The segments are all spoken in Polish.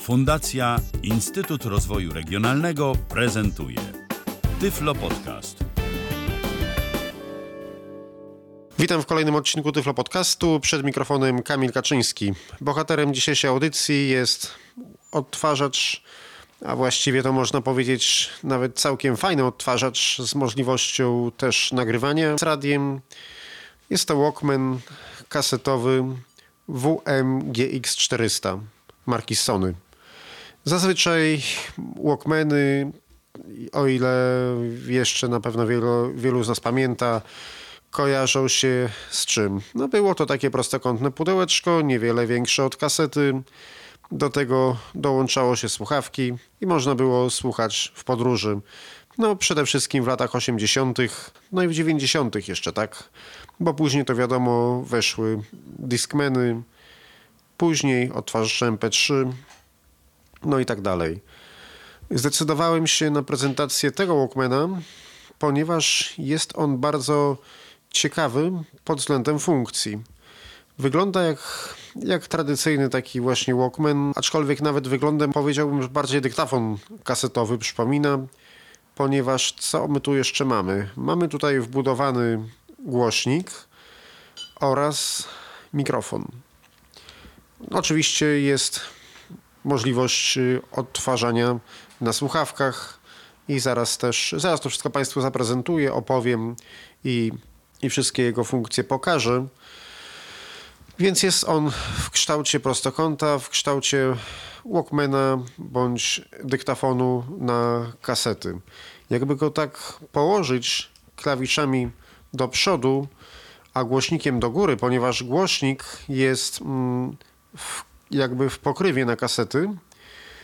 Fundacja Instytut Rozwoju Regionalnego prezentuje Tyflo Podcast. Witam w kolejnym odcinku Tyflo Podcastu. Przed mikrofonem Kamil Kaczyński. Bohaterem dzisiejszej audycji jest odtwarzacz, a właściwie to można powiedzieć nawet całkiem fajny odtwarzacz z możliwością też nagrywania z radiem. Jest to Walkman kasetowy WMGX400 marki Sony. Zazwyczaj Walkmany, o ile jeszcze na pewno wielu, wielu z nas pamięta, kojarzą się z czym? No było to takie prostokątne pudełeczko, niewiele większe od kasety. Do tego dołączało się słuchawki i można było słuchać w podróży. No przede wszystkim w latach 80., no i w 90. jeszcze tak, bo później to wiadomo weszły Discmany, później odtwarzacze MP3, no i tak dalej. Zdecydowałem się na prezentację tego Walkmana, ponieważ jest on bardzo ciekawy pod względem funkcji. Wygląda jak, jak tradycyjny taki właśnie Walkman, aczkolwiek nawet wyglądem powiedziałbym, że bardziej dyktafon kasetowy przypomina, ponieważ co my tu jeszcze mamy? Mamy tutaj wbudowany głośnik oraz mikrofon. Oczywiście jest możliwość y, odtwarzania na słuchawkach i zaraz też, zaraz to wszystko Państwu zaprezentuję, opowiem i, i wszystkie jego funkcje pokażę. Więc jest on w kształcie prostokąta, w kształcie Walkmana bądź dyktafonu na kasety. Jakby go tak położyć klawiszami do przodu, a głośnikiem do góry, ponieważ głośnik jest mm, w, jakby w pokrywie na kasety.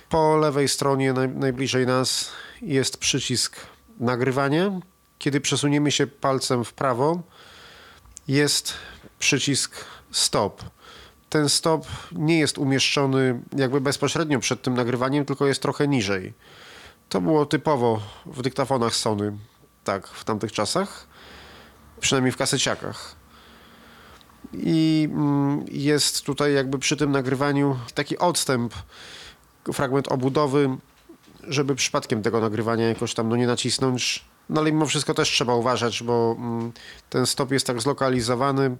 Po lewej stronie, naj, najbliżej nas, jest przycisk nagrywania. Kiedy przesuniemy się palcem w prawo, jest przycisk stop. Ten stop nie jest umieszczony jakby bezpośrednio przed tym nagrywaniem, tylko jest trochę niżej. To było typowo w dyktafonach Sony, tak, w tamtych czasach, przynajmniej w kaseciakach. I mm, jest tutaj jakby przy tym nagrywaniu taki odstęp, fragment obudowy, żeby przypadkiem tego nagrywania jakoś tam no nie nacisnąć. No ale mimo wszystko też trzeba uważać, bo mm, ten stop jest tak zlokalizowany,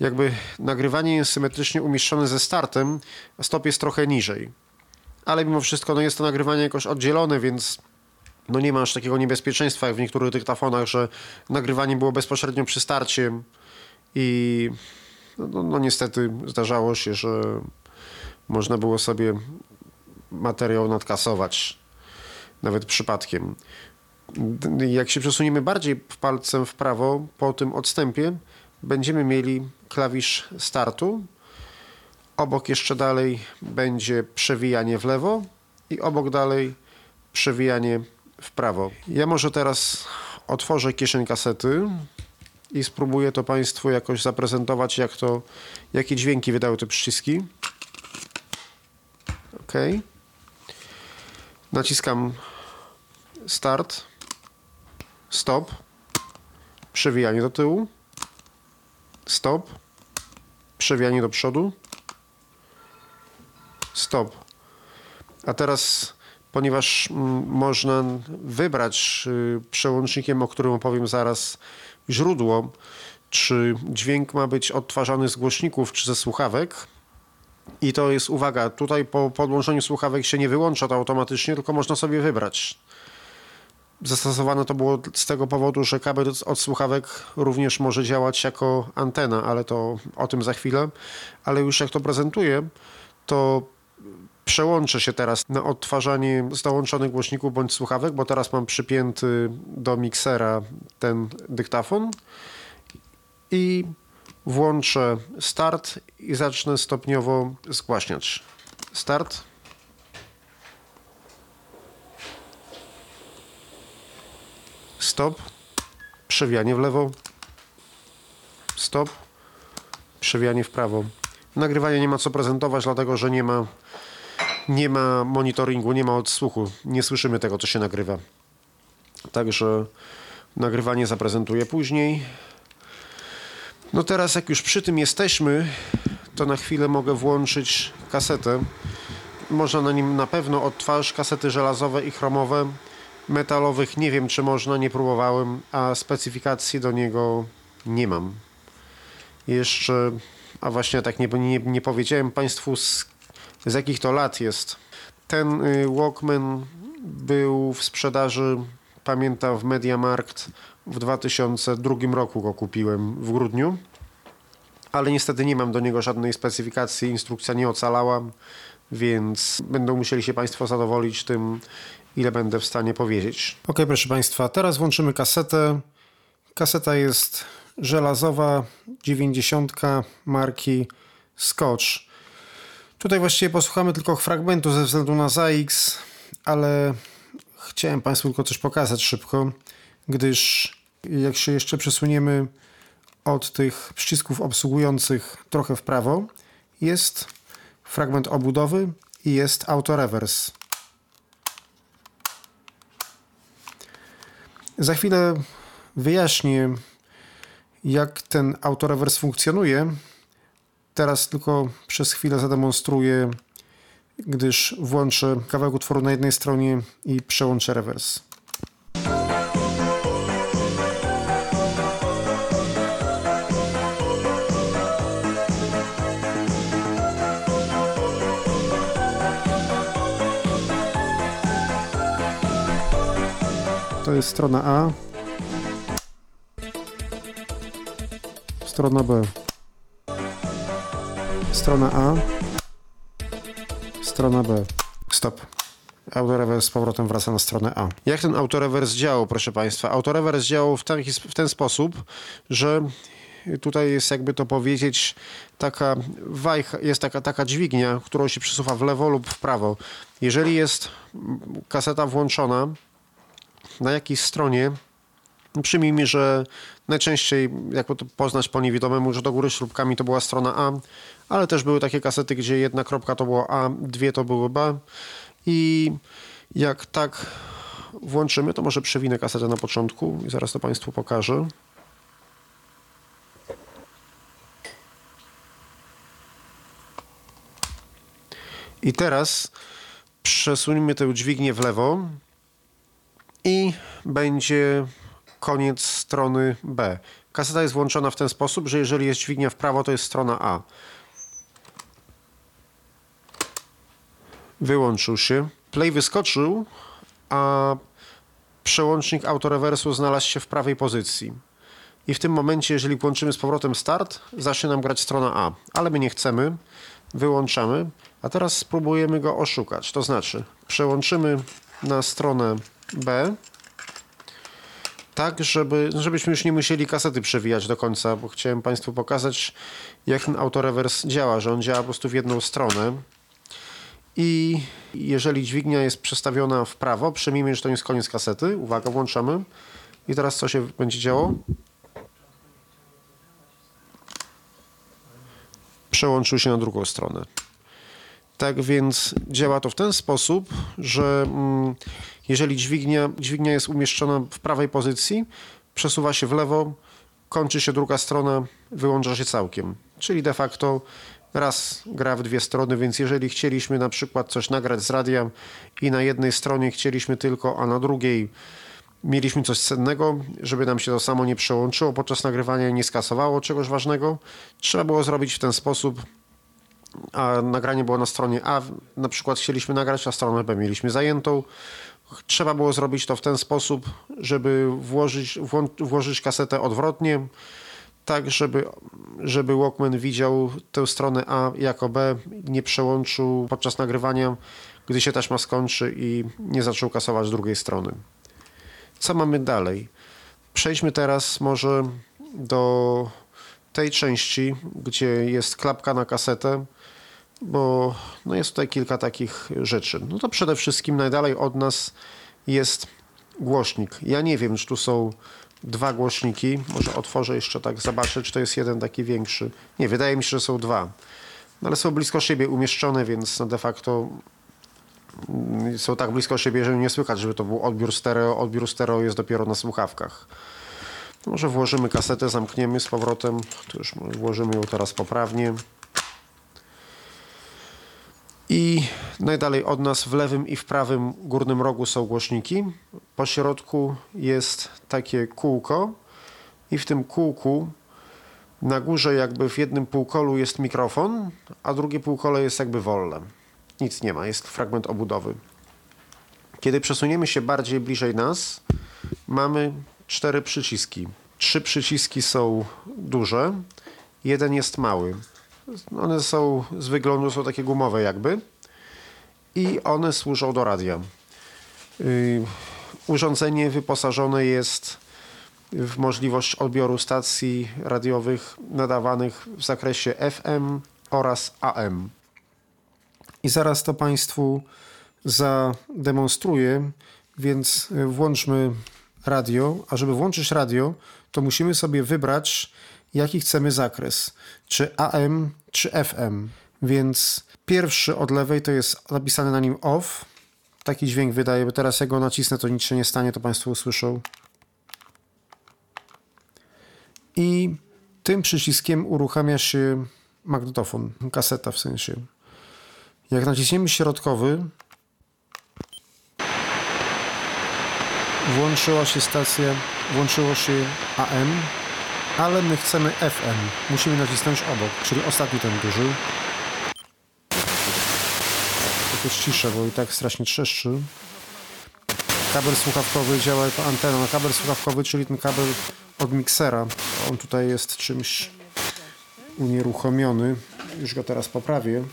jakby nagrywanie jest symetrycznie umieszczone ze startem, a stop jest trochę niżej. Ale mimo wszystko no jest to nagrywanie jakoś oddzielone, więc no nie ma aż takiego niebezpieczeństwa jak w niektórych dyktafonach, że nagrywanie było bezpośrednio przy starcie i no, no, no niestety zdarzało się, że można było sobie materiał nadkasować nawet przypadkiem. Jak się przesuniemy bardziej palcem w prawo po tym odstępie, będziemy mieli klawisz startu. Obok jeszcze dalej będzie przewijanie w lewo i obok dalej przewijanie w prawo. Ja może teraz otworzę kieszeń kasety i spróbuję to Państwu jakoś zaprezentować, jak to, jakie dźwięki wydały te przyciski. OK. Naciskam start, stop, przewijanie do tyłu, stop, przewijanie do przodu, stop. A teraz, ponieważ mm, można wybrać y, przełącznikiem, o którym opowiem zaraz, źródło, czy dźwięk ma być odtwarzany z głośników, czy ze słuchawek. I to jest, uwaga, tutaj po podłączeniu słuchawek się nie wyłącza to automatycznie, tylko można sobie wybrać. Zastosowane to było z tego powodu, że kabel od słuchawek również może działać jako antena, ale to o tym za chwilę. Ale już jak to prezentuję, to przełączę się teraz na odtwarzanie z dołączonych głośników bądź słuchawek, bo teraz mam przypięty do miksera ten dyktafon i włączę start i zacznę stopniowo zgłaśniać. Start. Stop. Przewijanie w lewo. Stop. Przewijanie w prawo. Nagrywanie nie ma co prezentować, dlatego że nie ma, nie ma monitoringu, nie ma odsłuchu. Nie słyszymy tego, co się nagrywa. Także nagrywanie zaprezentuję później. No teraz, jak już przy tym jesteśmy, to na chwilę mogę włączyć kasetę. można na nim na pewno odtwarzać kasety żelazowe i chromowe. Metalowych nie wiem, czy można, nie próbowałem, a specyfikacji do niego nie mam. Jeszcze, a właśnie tak nie, nie, nie powiedziałem Państwu, z, z jakich to lat jest. Ten y, Walkman był w sprzedaży, pamiętam, w Mediamarkt w 2002 roku go kupiłem w grudniu, ale niestety nie mam do niego żadnej specyfikacji, instrukcja nie ocalała, więc będą musieli się Państwo zadowolić tym, ile będę w stanie powiedzieć. Ok, proszę Państwa, teraz włączymy kasetę. Kaseta jest żelazowa, 90 marki Scotch. Tutaj właściwie posłuchamy tylko fragmentu ze względu na ZAX, ale chciałem Państwu tylko coś pokazać szybko, gdyż jak się jeszcze przesuniemy od tych przycisków obsługujących trochę w prawo, jest fragment obudowy i jest autorewers. Za chwilę wyjaśnię, jak ten autorewers funkcjonuje. Teraz tylko przez chwilę zademonstruję, gdyż włączę kawałek utworu na jednej stronie i przełączę rewers. To jest strona A. Strona B. Strona A. Strona B. Stop. Autorewers z powrotem wraca na stronę A. Jak ten autorewers działał, proszę Państwa? Autorewers działał w ten, w ten sposób, że tutaj jest jakby to powiedzieć taka wajcha, jest taka, taka dźwignia, którą się przesuwa w lewo lub w prawo. Jeżeli jest kaseta włączona, na jakiej stronie Przyjmijmy, że najczęściej, jakby to poznać po niewidomemu, że do góry śrubkami to była strona A, ale też były takie kasety, gdzie jedna kropka to było A, dwie to były B. I jak tak włączymy, to może przewinę kasetę na początku i zaraz to Państwu pokażę. I teraz przesuńmy tę dźwignię w lewo i będzie koniec strony B. Kaseta jest włączona w ten sposób, że jeżeli jest dźwignia w prawo, to jest strona A. Wyłączył się. Play wyskoczył, a przełącznik autorewersu znalazł się w prawej pozycji. I w tym momencie, jeżeli włączymy z powrotem start, zacznie nam grać strona A. Ale my nie chcemy, wyłączamy, a teraz spróbujemy go oszukać. To znaczy, przełączymy na stronę B, tak, żeby, żebyśmy już nie musieli kasety przewijać do końca, bo chciałem Państwu pokazać, jak ten autorewers działa, że on działa po prostu w jedną stronę. I jeżeli dźwignia jest przestawiona w prawo, przyjmijmy, że to jest koniec kasety. Uwaga, włączamy. I teraz co się będzie działo? Przełączył się na drugą stronę. Tak więc działa to w ten sposób, że mm, jeżeli dźwignia, dźwignia jest umieszczona w prawej pozycji, przesuwa się w lewo, kończy się druga strona, wyłącza się całkiem. Czyli de facto raz gra w dwie strony, więc jeżeli chcieliśmy na przykład coś nagrać z radia i na jednej stronie chcieliśmy tylko, a na drugiej mieliśmy coś cennego, żeby nam się to samo nie przełączyło podczas nagrywania i nie skasowało czegoś ważnego, trzeba było zrobić w ten sposób, a nagranie było na stronie A, na przykład chcieliśmy nagrać, a stronę B mieliśmy zajętą. Trzeba było zrobić to w ten sposób, żeby włożyć, włożyć kasetę odwrotnie, tak żeby, żeby Walkman widział tę stronę A jako B, nie przełączył podczas nagrywania, gdy się taśma skończy i nie zaczął kasować drugiej strony. Co mamy dalej? Przejdźmy teraz może do tej części, gdzie jest klapka na kasetę bo no jest tutaj kilka takich rzeczy. No to przede wszystkim najdalej od nas jest głośnik. Ja nie wiem, czy tu są dwa głośniki. Może otworzę jeszcze tak, zobaczę, czy to jest jeden taki większy. Nie, wydaje mi się, że są dwa. No ale są blisko siebie umieszczone, więc no de facto mm, są tak blisko siebie, że nie słychać, żeby to był odbiór stereo. Odbiór stereo jest dopiero na słuchawkach. Może włożymy kasetę, zamkniemy z powrotem. Tu już włożymy ją teraz poprawnie. I najdalej od nas w lewym i w prawym górnym rogu są głośniki. Po środku jest takie kółko i w tym kółku na górze jakby w jednym półkolu jest mikrofon, a drugie półkole jest jakby wolne. Nic nie ma, jest fragment obudowy. Kiedy przesuniemy się bardziej bliżej nas, mamy cztery przyciski. Trzy przyciski są duże, jeden jest mały. One są z wyglądu są takie gumowe jakby i one służą do radia. Yy, urządzenie wyposażone jest w możliwość odbioru stacji radiowych nadawanych w zakresie FM oraz AM. I zaraz to Państwu zademonstruję, więc włączmy radio. A żeby włączyć radio, to musimy sobie wybrać, jaki chcemy zakres. Czy AM, czy FM. Więc pierwszy od lewej to jest napisane na nim off. Taki dźwięk wydaje, bo teraz jak go nacisnę, to nic się nie stanie, to Państwo usłyszą. I tym przyciskiem uruchamia się magnetofon, kaseta w sensie. Jak naciśniemy środkowy, włączyła się stacja, włączyło się AM, ale my chcemy FM. Musimy nacisnąć obok, czyli ostatni ten duży. Jest ciszę, bo i tak strasznie trzeszczy. Kabel słuchawkowy działa jako antena. Kabel słuchawkowy, czyli ten kabel od miksera. On tutaj jest czymś unieruchomiony. Już go teraz poprawię.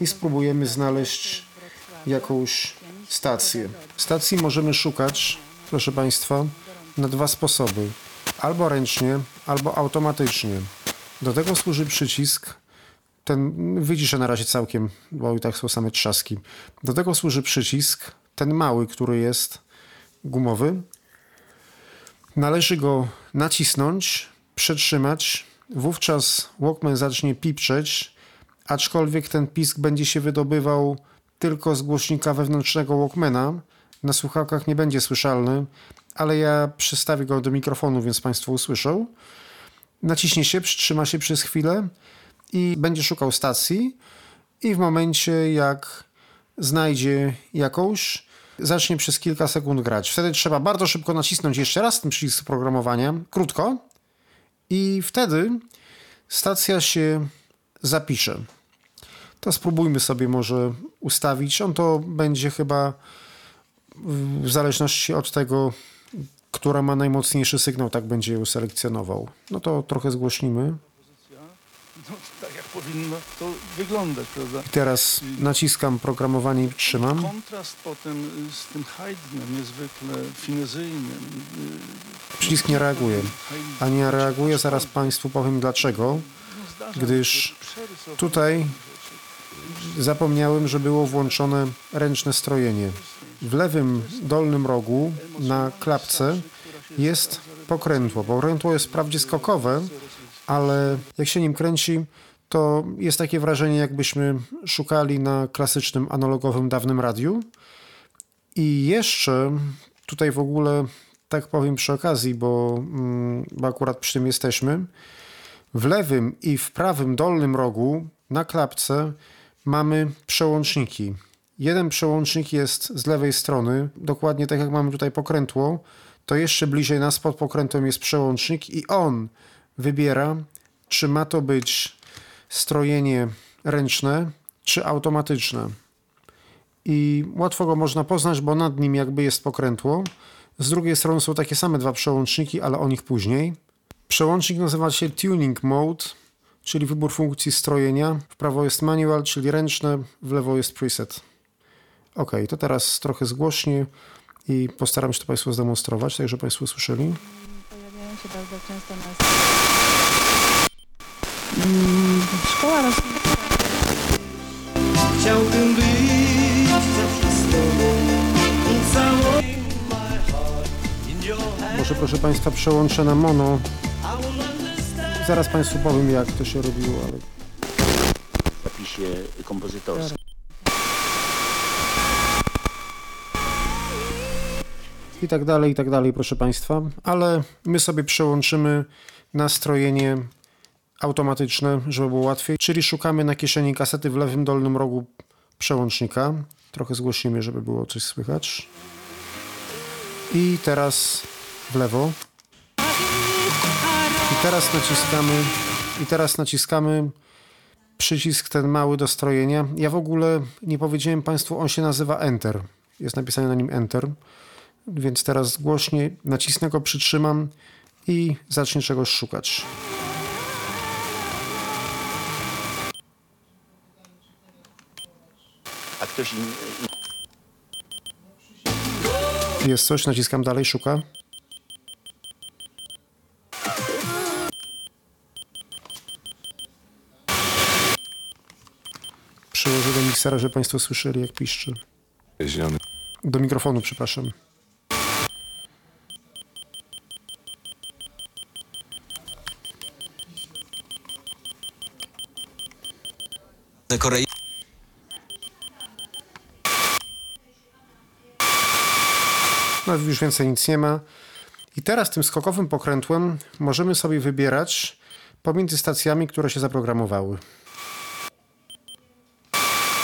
I spróbujemy znaleźć jakąś stację. Stacji możemy szukać, proszę Państwa, na dwa sposoby. Albo ręcznie, albo automatycznie. Do tego służy przycisk. Ten wyciszę na razie całkiem, bo i tak są same trzaski. Do tego służy przycisk, ten mały, który jest gumowy. Należy go nacisnąć, przytrzymać. Wówczas Walkman zacznie pipczeć, aczkolwiek ten pisk będzie się wydobywał tylko z głośnika wewnętrznego Walkmana. Na słuchawkach nie będzie słyszalny, ale ja przystawię go do mikrofonu, więc Państwo usłyszą. Naciśnie się, przytrzyma się przez chwilę i będzie szukał stacji. I w momencie, jak znajdzie jakąś, zacznie przez kilka sekund grać. Wtedy trzeba bardzo szybko nacisnąć jeszcze raz ten przycisk programowania, krótko, i wtedy stacja się zapisze. To spróbujmy sobie może ustawić. On to będzie chyba w zależności od tego, która ma najmocniejszy sygnał, tak będzie ją selekcjonował. No to trochę zgłośnimy. No, tak jak powinno to wyglądać, prawda? Teraz naciskam programowanie i trzymam. Kontrast potem z tym Haydnem niezwykle finezyjnym. Przycisk nie reaguje. A nie reaguje, zaraz Państwu powiem dlaczego. Gdyż tutaj zapomniałem, że było włączone ręczne strojenie. W lewym dolnym rogu na klapce jest pokrętło. Pokrętło jest wprawdzie skokowe, ale jak się nim kręci, to jest takie wrażenie, jakbyśmy szukali na klasycznym, analogowym, dawnym radiu. I jeszcze tutaj w ogóle, tak powiem przy okazji, bo, mm, bo akurat przy tym jesteśmy, w lewym i w prawym dolnym rogu na klapce mamy przełączniki. Jeden przełącznik jest z lewej strony, dokładnie tak jak mamy tutaj pokrętło, to jeszcze bliżej nas pod pokrętłem jest przełącznik i on wybiera, czy ma to być strojenie ręczne, czy automatyczne. I łatwo go można poznać, bo nad nim jakby jest pokrętło. Z drugiej strony są takie same dwa przełączniki, ale o nich później. Przełącznik nazywa się Tuning Mode, czyli wybór funkcji strojenia. W prawo jest manual, czyli ręczne, w lewo jest preset. Ok, to teraz trochę zgłośnie i postaram się to Państwu zdemonstrować, tak żeby Państwo słyszeli. Pojawiają się bardzo często na Mm, Szkoła roz... Chciałbym być zawsze z tobą. Może proszę Państwa przełączę na mono. Zaraz Państwu powiem jak to się robiło, ale w zapisie kompozytorskim. I tak dalej, i tak dalej, proszę Państwa. Ale my sobie przełączymy nastrojenie automatyczne, żeby było łatwiej, czyli szukamy na kieszeni kasety w lewym dolnym rogu przełącznika. Trochę zgłosimy, żeby było coś słychać. I teraz w lewo. I teraz naciskamy i teraz naciskamy przycisk ten mały do strojenia. Ja w ogóle nie powiedziałem Państwu, on się nazywa Enter. Jest napisane na nim Enter. Więc teraz głośnie nacisnę go, przytrzymam i zacznie czegoś szukać. A ktoś in, Jest coś, naciskam dalej, szuka. Przyłożę do miksera, żeby Państwo słyszeli, jak piszczy. Zielony. Do mikrofonu, przepraszam. Korei No już więcej nic nie ma. I teraz tym skokowym pokrętłem możemy sobie wybierać pomiędzy stacjami, które się zaprogramowały.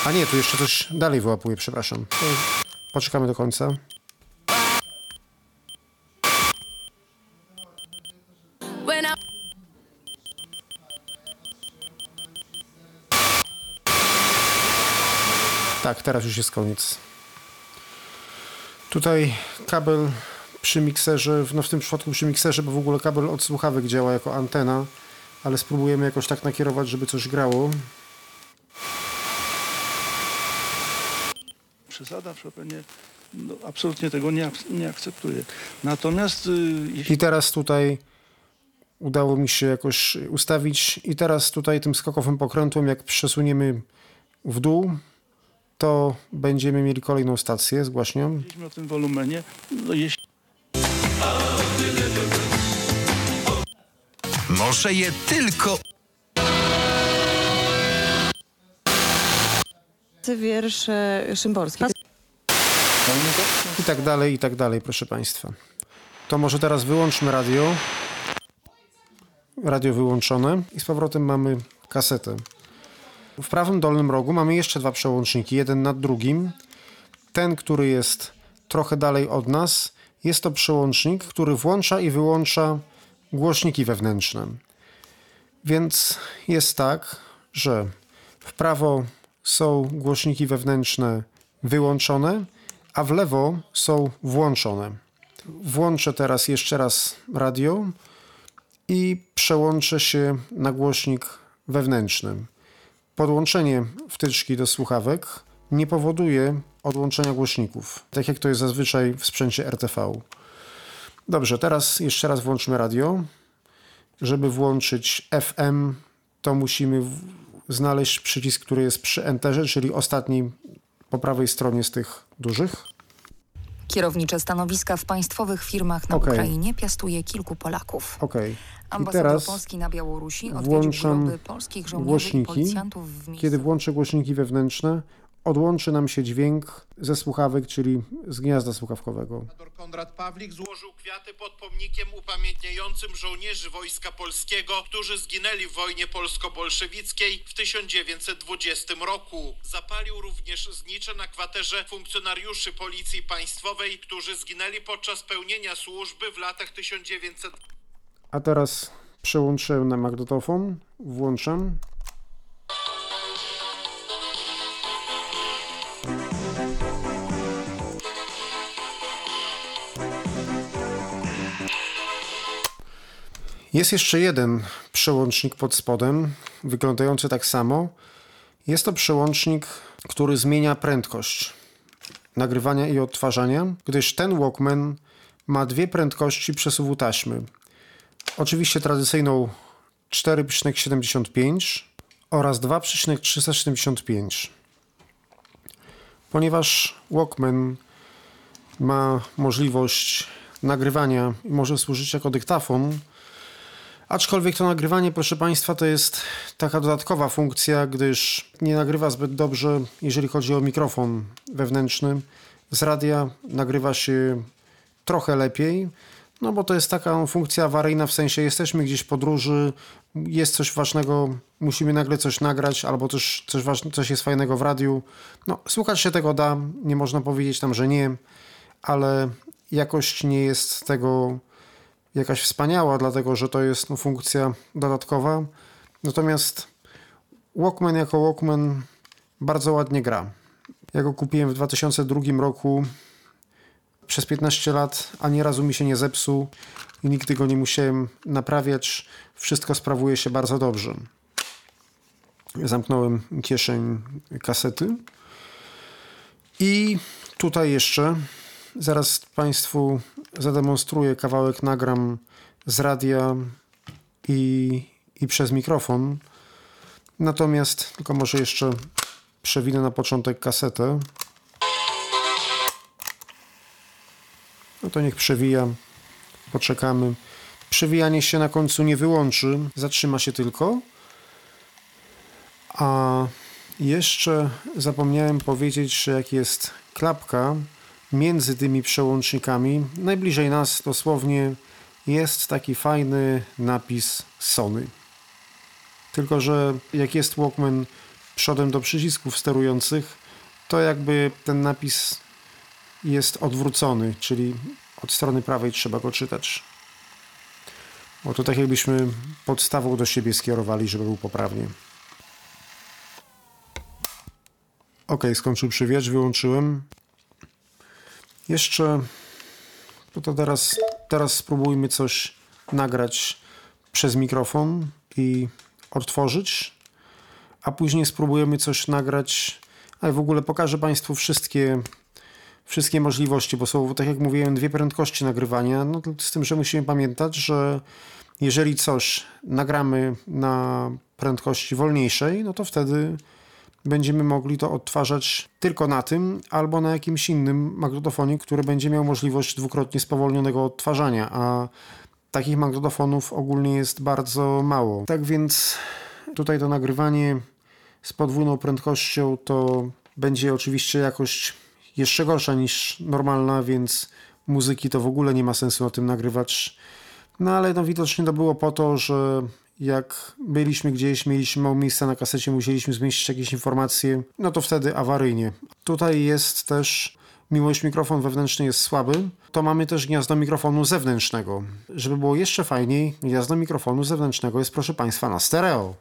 A nie, tu jeszcze coś dalej wyłapuje, przepraszam. Poczekamy do końca. Teraz już jest koniec. Tutaj kabel przy mikserze, no w tym przypadku przy mikserze, bo w ogóle kabel od słuchawek działa jako antena, ale spróbujemy jakoś tak nakierować, żeby coś grało. Przesada Chopinie no, absolutnie tego nie, nie akceptuje. Natomiast y, jeśli I teraz tutaj udało mi się jakoś ustawić i teraz tutaj tym skokowym pokrętłem, jak przesuniemy w dół, to będziemy mieli kolejną stację, zgłaśniam. mówiliśmy o tym wolumenie, no jeśli Może je tylko Wiersz e, Szymborski. I tak dalej, i tak dalej, proszę Państwa. To może teraz wyłączmy radio. Radio wyłączone i z powrotem mamy kasetę. W prawym dolnym rogu mamy jeszcze dwa przełączniki, jeden nad drugim. Ten, który jest trochę dalej od nas, jest to przełącznik, który włącza i wyłącza głośniki wewnętrzne. Więc jest tak, że w prawo są głośniki wewnętrzne wyłączone, a w lewo są włączone. Włączę teraz jeszcze raz radio i przełączę się na głośnik wewnętrzny. Podłączenie wtyczki do słuchawek nie powoduje odłączenia głośników, tak jak to jest zazwyczaj w sprzęcie RTV. Dobrze, teraz jeszcze raz włączmy radio. Żeby włączyć FM, to musimy znaleźć przycisk, który jest przy enterze, czyli ostatni po prawej stronie z tych dużych. Kierownicze stanowiska w państwowych firmach na Okej. Ukrainie piastuje kilku Polaków. Ok. I Ambasador teraz Polski na Białorusi odwiedził włączam groby polskich żołnierzy głośniki. policjantów w miejscu Kiedy włączę głośniki wewnętrzne, odłączy nam się dźwięk ze słuchawek, czyli z gniazda słuchawkowego. Konrad Pawlik złożył kwiaty pod pomnikiem upamiętniającym żołnierzy Wojska Polskiego, którzy zginęli w wojnie polsko-bolszewickiej w 1920 roku. Zapalił również znicze na kwaterze funkcjonariuszy Policji Państwowej, którzy zginęli podczas pełnienia służby w latach 1900 A teraz przełączę na magnetofon, włączam. Jest jeszcze jeden przełącznik pod spodem, wyglądający tak samo. Jest to przełącznik, który zmienia prędkość nagrywania i odtwarzania, gdyż ten Walkman ma dwie prędkości przesuwu taśmy. Oczywiście tradycyjną 4,75 oraz 2,375. Ponieważ Walkman ma możliwość nagrywania i może służyć jako dyktafon, aczkolwiek to nagrywanie, proszę Państwa, to jest taka dodatkowa funkcja, gdyż nie nagrywa zbyt dobrze, jeżeli chodzi o mikrofon wewnętrzny. Z radia nagrywa się trochę lepiej, No bo to jest taka funkcja awaryjna, w sensie jesteśmy gdzieś w podróży, jest coś ważnego, musimy nagle coś nagrać, albo też coś, ważne, coś jest fajnego w radiu. No, słuchać się tego da, nie można powiedzieć tam, że nie, ale jakość nie jest tego jakaś wspaniała, dlatego że to jest no, funkcja dodatkowa. Natomiast Walkman jako Walkman bardzo ładnie gra. Ja go kupiłem w 2002 roku. Przez 15 lat ani razu mi się nie zepsuł i nigdy go nie musiałem naprawiać. Wszystko sprawuje się bardzo dobrze. Zamknąłem kieszeń kasety. I tutaj jeszcze zaraz Państwu zademonstruję kawałek nagram z radia i, i przez mikrofon. Natomiast tylko może jeszcze przewinę na początek kasetę. No to niech przewija. Poczekamy. Przewijanie się na końcu nie wyłączy, zatrzyma się tylko. A jeszcze zapomniałem powiedzieć, że jak jest klapka między tymi przełącznikami, najbliżej nas dosłownie jest taki fajny napis Sony. Tylko, że jak jest Walkman przodem do przycisków sterujących, to jakby ten napis jest odwrócony, czyli od strony prawej trzeba go czytać. Bo to tak jakbyśmy podstawą do siebie skierowali, żeby był poprawnie. Ok, skończył przywiać, wyłączyłem. Jeszcze, to teraz, teraz spróbujmy coś nagrać przez mikrofon i odtworzyć, a później spróbujemy coś nagrać, a w ogóle pokażę Państwu wszystkie, wszystkie możliwości, bo są, tak jak mówiłem, dwie prędkości nagrywania, no z tym, że musimy pamiętać, że jeżeli coś nagramy na prędkości wolniejszej, no to wtedy będziemy mogli to odtwarzać tylko na tym albo na jakimś innym magnetofonie, który będzie miał możliwość dwukrotnie spowolnionego odtwarzania, a takich magnetofonów ogólnie jest bardzo mało. Tak więc tutaj to nagrywanie z podwójną prędkością to będzie oczywiście jakość jeszcze gorsza niż normalna, więc muzyki to w ogóle nie ma sensu na tym nagrywać. No ale no widocznie to było po to, że jak byliśmy gdzieś, mieliśmy mało miejsca na kasecie, musieliśmy zmieścić jakieś informacje, no to wtedy awaryjnie. Tutaj jest też, mimo iż mikrofon wewnętrzny jest słaby, to mamy też gniazdo mikrofonu zewnętrznego. Żeby było jeszcze fajniej, gniazdo mikrofonu zewnętrznego jest, proszę Państwa, na stereo.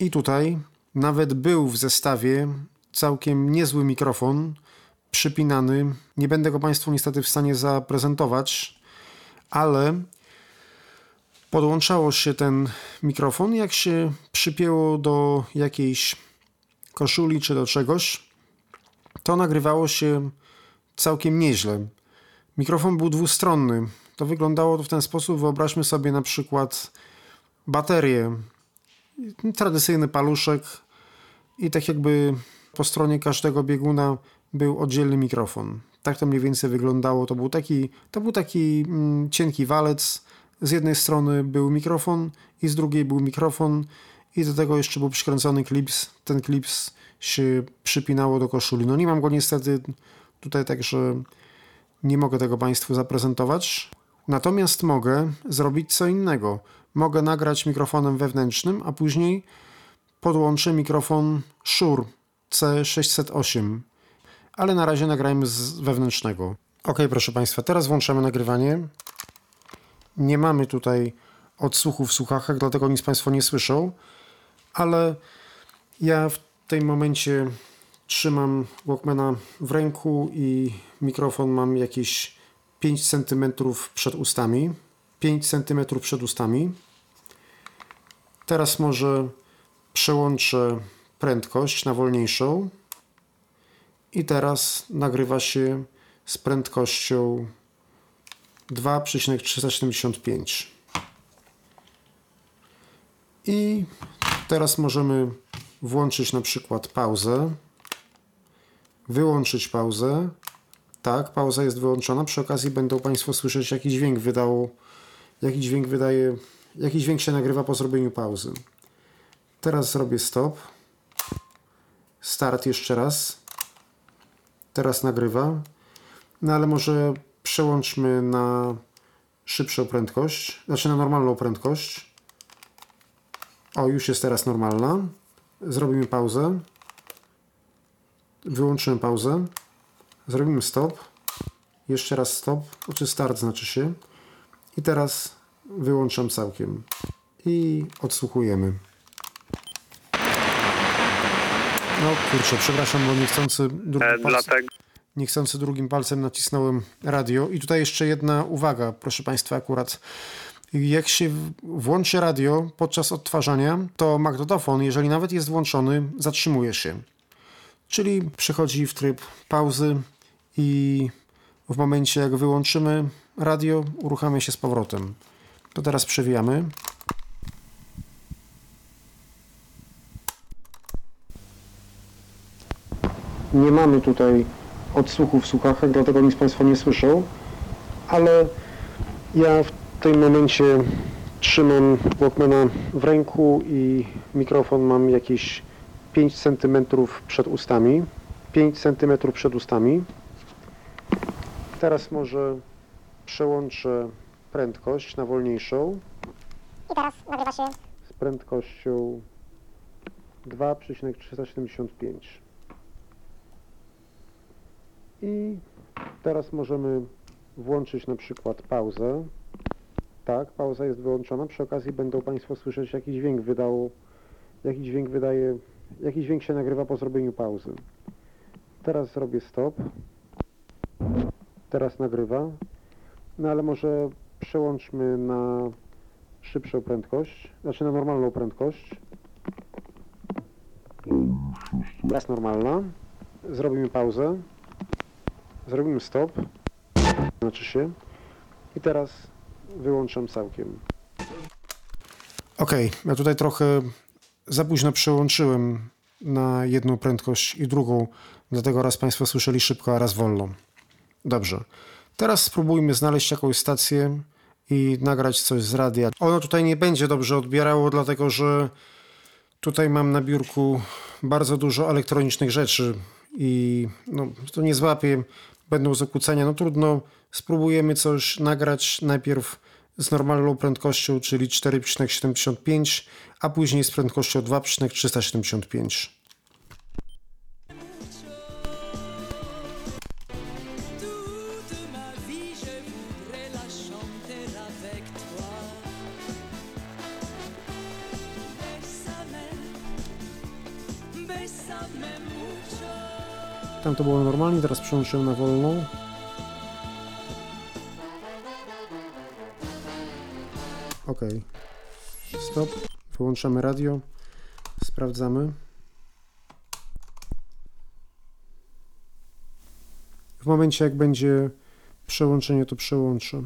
I tutaj nawet był w zestawie całkiem niezły mikrofon, przypinany. Nie będę go Państwu niestety w stanie zaprezentować, ale podłączało się ten mikrofon, jak się przypięło do jakiejś koszuli czy do czegoś, to nagrywało się całkiem nieźle. Mikrofon był dwustronny. To wyglądało w ten sposób. Wyobraźmy sobie na przykład baterię, tradycyjny paluszek i tak jakby po stronie każdego bieguna był oddzielny mikrofon. Tak to mniej więcej wyglądało. To był taki, to był taki mm, cienki walec, z jednej strony był mikrofon i z drugiej był mikrofon i do tego jeszcze był przykręcony klips. Ten klips się przypinało do koszuli. No nie mam go niestety tutaj, także nie mogę tego Państwu zaprezentować. Natomiast mogę zrobić co innego. Mogę nagrać mikrofonem wewnętrznym, a później podłączę mikrofon Shure C608. Ale na razie nagrajmy z wewnętrznego. Ok, proszę Państwa, teraz włączamy nagrywanie. Nie mamy tutaj odsłuchu w słuchawkach, dlatego nic Państwo nie słyszą, ale ja w tym momencie trzymam Walkmana w ręku i mikrofon mam jakieś 5 cm przed ustami. 5 cm przed ustami. Teraz może przełączę prędkość na wolniejszą i teraz nagrywa się z prędkością 2,375. I teraz możemy włączyć na przykład pauzę, wyłączyć pauzę. Tak, pauza jest wyłączona. Przy okazji będą Państwo słyszeć, jaki dźwięk wydał, jaki dźwięk wydaje, jaki dźwięk się nagrywa po zrobieniu pauzy. Teraz zrobię stop. Start jeszcze raz. Teraz nagrywa. No ale może przełączmy na szybszą prędkość, znaczy na normalną prędkość. O, już jest teraz normalna. Zrobimy pauzę. Wyłączymy pauzę. Zrobimy stop. Jeszcze raz stop, czy start znaczy się. I teraz wyłączam całkiem. I odsłuchujemy. No kurczę, przepraszam, bo niechcący E, dlatego niechcący drugim palcem nacisnąłem radio. I tutaj jeszcze jedna uwaga, proszę Państwa, akurat. Jak się włączy radio podczas odtwarzania, to magnetofon, jeżeli nawet jest włączony, zatrzymuje się. Czyli przechodzi w tryb pauzy i w momencie jak wyłączymy radio, uruchamia się z powrotem. To teraz przewijamy. Nie mamy tutaj odsłuchu w słuchawkach, dlatego nic Państwo nie słyszą, ale ja w tym momencie trzymam Walkmana w ręku i mikrofon mam jakieś 5 cm przed ustami. 5 cm przed ustami. Teraz może przełączę prędkość na wolniejszą. I teraz nagrywa się z prędkością 2,375. I teraz możemy włączyć na przykład pauzę. Tak, pauza jest wyłączona. Przy okazji będą Państwo słyszeć, jaki dźwięk wydał, jaki dźwięk wydaje, jaki dźwięk się nagrywa po zrobieniu pauzy. Teraz zrobię stop. Teraz nagrywa. No ale może przełączmy na szybszą prędkość, znaczy na normalną prędkość. Jest normalna. Zrobimy pauzę. Zrobimy stop. Znaczy się. I teraz wyłączam całkiem. Ok, ja tutaj trochę za późno przełączyłem na jedną prędkość i drugą, dlatego raz Państwo słyszeli szybko, a raz wolno. Dobrze. Teraz spróbujmy znaleźć jakąś stację i nagrać coś z radia. Ono tutaj nie będzie dobrze odbierało, dlatego że tutaj mam na biurku bardzo dużo elektronicznych rzeczy i no, to nie złapie, będą zakłócenia. No trudno, spróbujemy coś nagrać najpierw z normalną prędkością, czyli 4,75, a później z prędkością 2,375. Tam to było normalnie, teraz przełączyłem na wolną. Ok. Stop. Wyłączamy radio. Sprawdzamy. W momencie jak będzie przełączenie, to przełączę.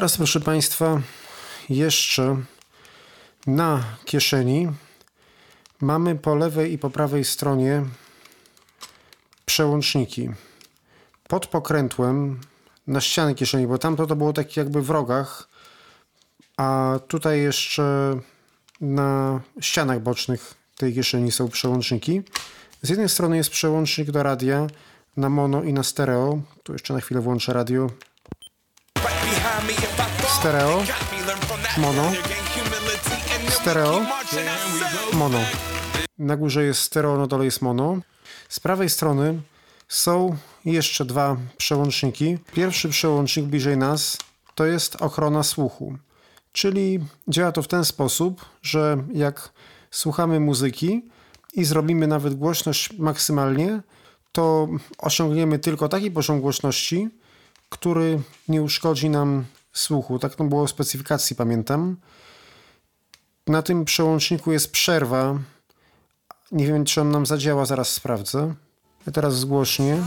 Teraz, proszę Państwa, jeszcze na kieszeni mamy po lewej i po prawej stronie przełączniki. Pod pokrętłem na ścianie kieszeni, bo tamto to było takie jakby w rogach, a tutaj jeszcze na ścianach bocznych tej kieszeni są przełączniki. Z jednej strony jest przełącznik do radia na mono i na stereo. Tu jeszcze na chwilę włączę radio. Stereo, mono, stereo, mono. Na górze jest stereo, na dole jest mono. Z prawej strony są jeszcze dwa przełączniki. Pierwszy przełącznik bliżej nas to jest ochrona słuchu. Czyli działa to w ten sposób, że jak słuchamy muzyki i zrobimy nawet głośność maksymalnie, to osiągniemy tylko taki poziom głośności, który nie uszkodzi nam słuchu. Tak to było w specyfikacji, pamiętam. Na tym przełączniku jest przerwa. Nie wiem, czy on nam zadziała, zaraz sprawdzę. Ja teraz zgłośnie.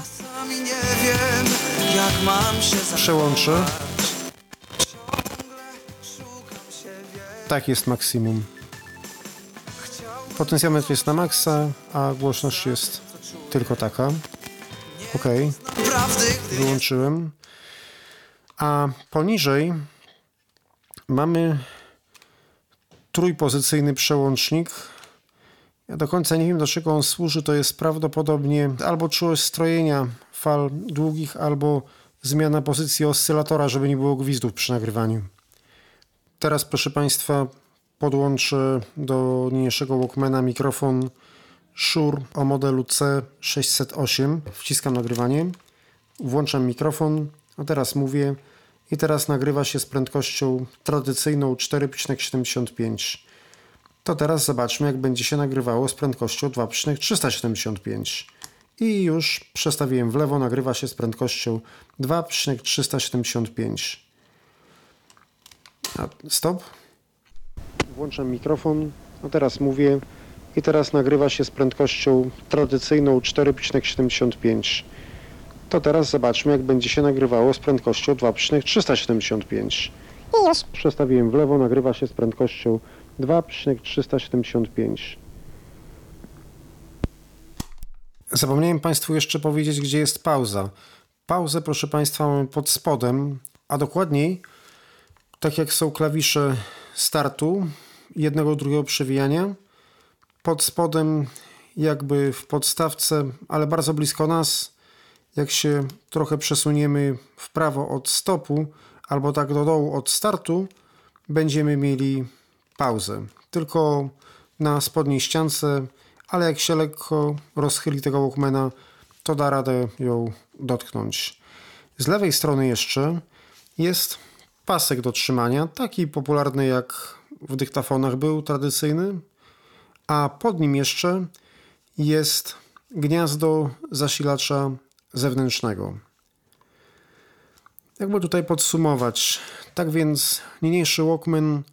Przełączę. Tak jest maksimum. Potencjometr jest na maksa, a głośność jest tylko taka. Ok, wyłączyłem. A poniżej mamy trójpozycyjny przełącznik. Ja do końca nie wiem, do czego on służy. To jest prawdopodobnie albo czułość strojenia fal długich, albo zmiana pozycji oscylatora, żeby nie było gwizdów przy nagrywaniu. Teraz, proszę Państwa, podłączę do niniejszego Walkmana mikrofon Shure o modelu C608. Wciskam nagrywanie, włączam mikrofon, a teraz mówię i teraz nagrywa się z prędkością tradycyjną 4,75. To teraz zobaczmy, jak będzie się nagrywało z prędkością 2,375. I już przestawiłem w lewo, nagrywa się z prędkością 2,375. A, Stop. Włączam mikrofon, a teraz mówię i teraz nagrywa się z prędkością tradycyjną 4,75. To teraz zobaczmy, jak będzie się nagrywało z prędkością 2,375. I już. Przestawiłem w lewo, nagrywa się z prędkością 2,375. Zapomniałem Państwu jeszcze powiedzieć, gdzie jest pauza. Pauzę, proszę Państwa, mamy pod spodem, a dokładniej, tak jak są klawisze startu, jednego, drugiego przewijania, pod spodem, jakby w podstawce, ale bardzo blisko nas, jak się trochę przesuniemy w prawo od stopu, albo tak do dołu od startu, będziemy mieli pauzę. Tylko na spodniej ściance, ale jak się lekko rozchyli tego Walkmana, to da radę ją dotknąć. Z lewej strony jeszcze jest pasek do trzymania, taki popularny jak w dyktafonach był tradycyjny, a pod nim jeszcze jest gniazdo zasilacza zewnętrznego. Jakby tutaj podsumować, tak więc niniejszy Walkman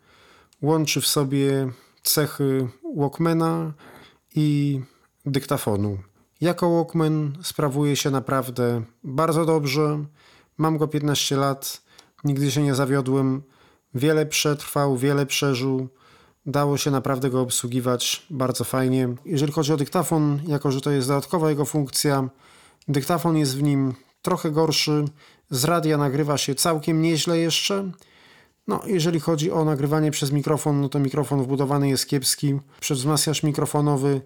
łączy w sobie cechy Walkmana i dyktafonu. Jako Walkman sprawuje się naprawdę bardzo dobrze. Mam go 15 lat, nigdy się nie zawiodłem. Wiele przetrwał, wiele przeżył. Dało się naprawdę go obsługiwać bardzo fajnie. Jeżeli chodzi o dyktafon, jako że to jest dodatkowa jego funkcja, dyktafon jest w nim trochę gorszy. Z radia nagrywa się całkiem nieźle jeszcze. No, jeżeli chodzi o nagrywanie przez mikrofon, no to mikrofon wbudowany jest kiepski. Przedwzmacniacz mikrofonowy,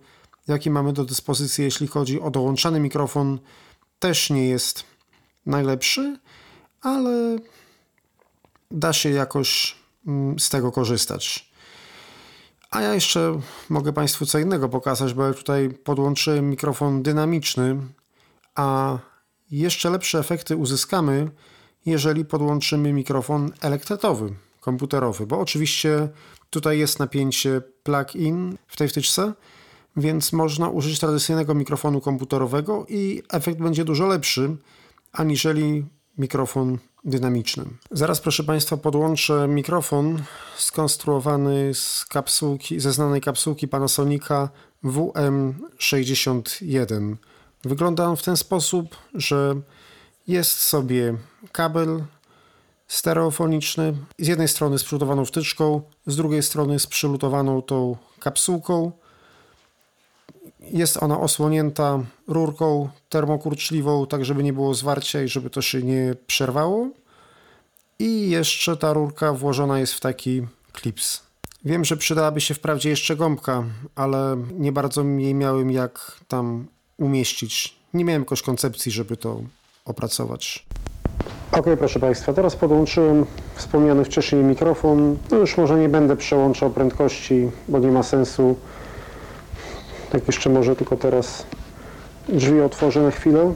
jaki mamy do dyspozycji, jeśli chodzi o dołączany mikrofon, też nie jest najlepszy, ale da się jakoś mm, z tego korzystać. A ja jeszcze mogę Państwu co innego pokazać, bo ja tutaj podłączyłem mikrofon dynamiczny, a jeszcze lepsze efekty uzyskamy, jeżeli podłączymy mikrofon elektretowy, komputerowy, bo oczywiście tutaj jest napięcie plug-in w tej wtyczce, więc można użyć tradycyjnego mikrofonu komputerowego i efekt będzie dużo lepszy, aniżeli mikrofon dynamiczny. Zaraz, proszę Państwa, podłączę mikrofon skonstruowany z kapsułki, ze znanej kapsułki Panasonica WM61. Wygląda on w ten sposób, że jest sobie kabel stereofoniczny, z jednej strony z przylutowaną wtyczką, z drugiej strony z przylutowaną tą kapsułką. Jest ona osłonięta rurką termokurczliwą, tak żeby nie było zwarcia i żeby to się nie przerwało. I jeszcze ta rurka włożona jest w taki klips. Wiem, że przydałaby się wprawdzie jeszcze gąbka, ale nie bardzo jej miałem jak tam umieścić. Nie miałem jakoś koncepcji, żeby to opracować. Ok, proszę Państwa, teraz podłączyłem wspomniany wcześniej mikrofon. No już może nie będę przełączał prędkości, bo nie ma sensu. Tak jeszcze może tylko teraz drzwi otworzę na chwilę.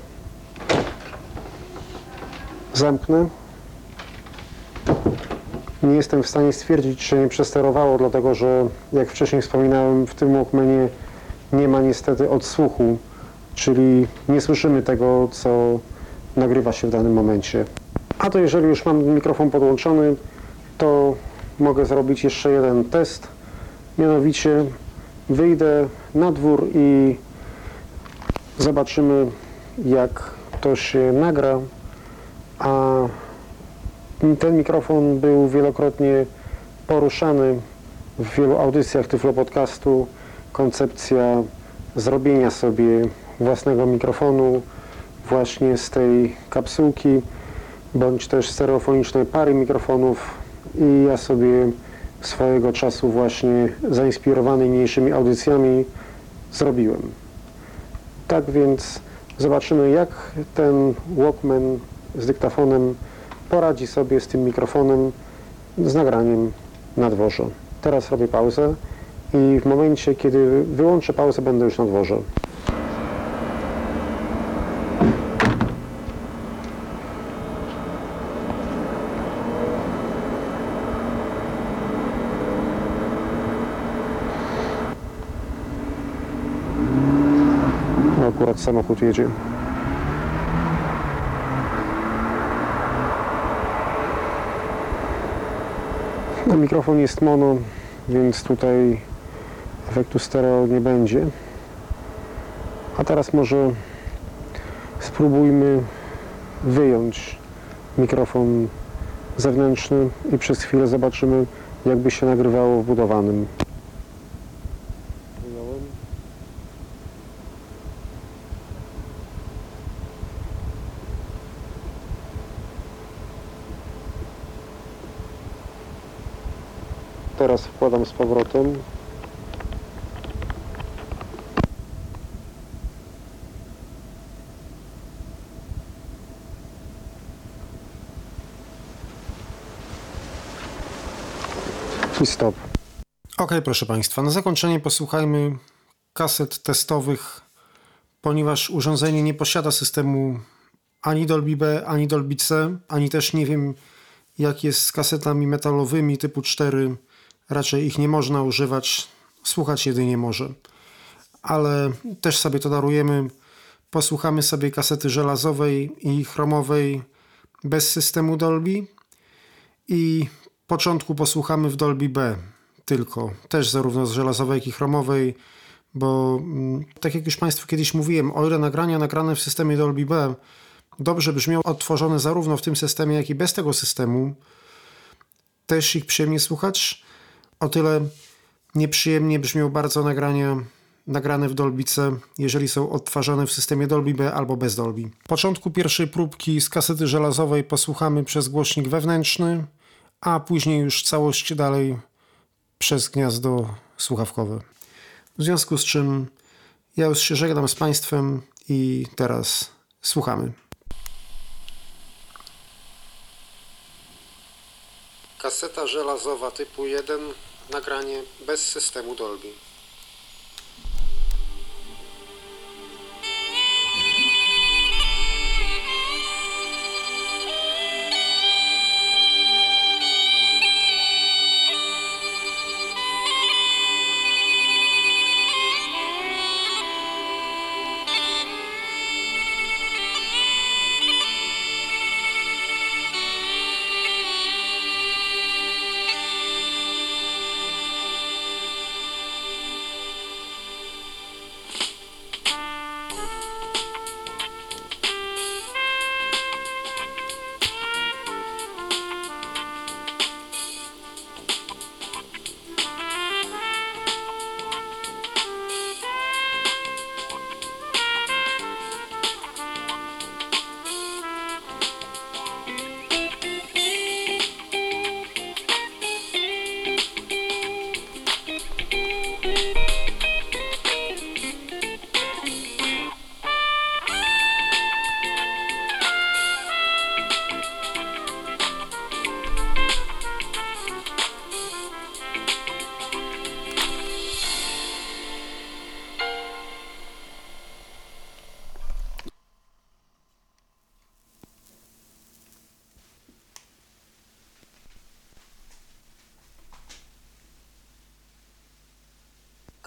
Zamknę. Nie jestem w stanie stwierdzić, czy nie przesterowało, dlatego że jak wcześniej wspominałem, w tym Walkmanie nie ma niestety odsłuchu, czyli nie słyszymy tego, co nagrywa się w danym momencie. A to jeżeli już mam mikrofon podłączony, to mogę zrobić jeszcze jeden test. Mianowicie wyjdę na dwór i zobaczymy jak to się nagra. A ten mikrofon był wielokrotnie poruszany w wielu audycjach Tyflo Podcastu koncepcja zrobienia sobie własnego mikrofonu właśnie z tej kapsułki, bądź też stereofonicznej pary mikrofonów i ja sobie swojego czasu właśnie zainspirowany niniejszymi audycjami zrobiłem. Tak więc zobaczymy jak ten Walkman z dyktafonem poradzi sobie z tym mikrofonem z nagraniem na dworze. Teraz robię pauzę i w momencie, kiedy wyłączę pauzę, będę już na dworze. No, akurat samochód jedzie. No, mikrofon jest mono, więc tutaj efektu stereo nie będzie. A teraz może spróbujmy wyjąć mikrofon zewnętrzny i przez chwilę zobaczymy, jakby się nagrywało w wkładam z powrotem. I stop. Ok, proszę Państwa, na zakończenie posłuchajmy kaset testowych, ponieważ urządzenie nie posiada systemu ani Dolby B, ani Dolby C, ani też nie wiem jak jest z kasetami metalowymi typu 4. Raczej ich nie można używać, słuchać jedynie może. Ale też sobie to darujemy. Posłuchamy sobie kasety żelazowej i chromowej bez systemu Dolby i początku posłuchamy w Dolby B tylko, też zarówno z żelazowej, jak i chromowej, bo mm, tak jak już Państwu kiedyś mówiłem, o ile nagrania nagrane w systemie Dolby B dobrze brzmią odtworzone zarówno w tym systemie, jak i bez tego systemu, też ich przyjemnie słuchać, o tyle nieprzyjemnie brzmią bardzo nagrania nagrane w Dolby C, jeżeli są odtwarzane w systemie Dolby B albo bez Dolby. Początku pierwszej próbki z kasety żelazowej posłuchamy przez głośnik wewnętrzny, a później już całość dalej przez gniazdo słuchawkowe. W związku z czym ja już się żegnam z Państwem i teraz słuchamy. Kaseta żelazowa typu 1, nagranie bez systemu Dolby.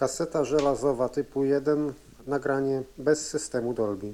Kaseta żelazowa typu 1, nagranie bez systemu Dolby.